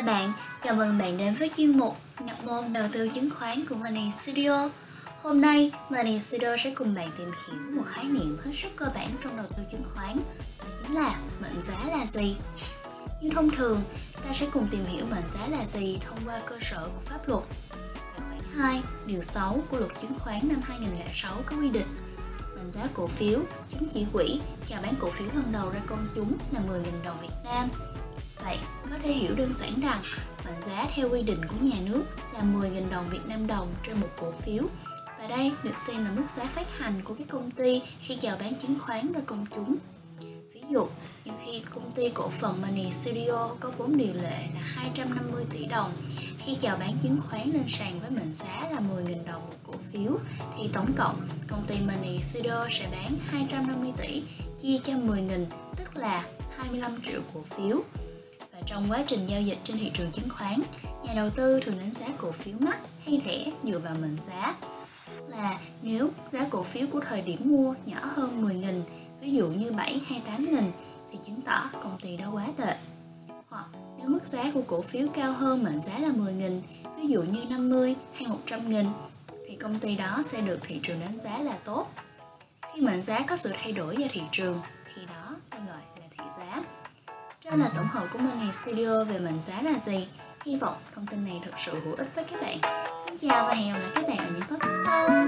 Các bạn, chào mừng bạn đến với chuyên mục nhập môn đầu tư chứng khoán của Money Studio. Hôm nay, Money Studio sẽ cùng bạn tìm hiểu một khái niệm hết sức cơ bản trong đầu tư chứng khoán, đó chính là mệnh giá là gì. Như thông thường, ta sẽ cùng tìm hiểu mệnh giá là gì thông qua cơ sở của pháp luật. Tại khoản 2, điều 6 của luật chứng khoán năm 2006 có quy định mệnh giá cổ phiếu, chứng chỉ quỹ chào bán cổ phiếu lần đầu ra công chúng là 10.000 đồng Việt Nam Vậy, có thể hiểu đơn giản rằng mệnh giá theo quy định của nhà nước là 10.000 đồng Việt Nam đồng trên một cổ phiếu và đây được xem là mức giá phát hành của các công ty khi chào bán chứng khoán ra công chúng. Ví dụ, như khi công ty cổ phần Money Studio có vốn điều lệ là 250 tỷ đồng, khi chào bán chứng khoán lên sàn với mệnh giá là 10.000 đồng một cổ phiếu, thì tổng cộng công ty Money Studio sẽ bán 250 tỷ chia cho 10.000, tức là 25 triệu cổ phiếu trong quá trình giao dịch trên thị trường chứng khoán, nhà đầu tư thường đánh giá cổ phiếu mắc hay rẻ dựa vào mệnh giá. Là nếu giá cổ phiếu của thời điểm mua nhỏ hơn 10.000, ví dụ như 7 hay 8.000 thì chứng tỏ công ty đó quá tệ. Hoặc nếu mức giá của cổ phiếu cao hơn mệnh giá là 10.000, ví dụ như 50 hay 100.000 thì công ty đó sẽ được thị trường đánh giá là tốt. Khi mệnh giá có sự thay đổi do thị trường, khi đó ta gọi là thị giá. Đó là tổng hợp của Money Studio về mệnh giá là gì. Hy vọng thông tin này thật sự hữu ích với các bạn. Xin chào và hẹn gặp lại các bạn ở những podcast sau.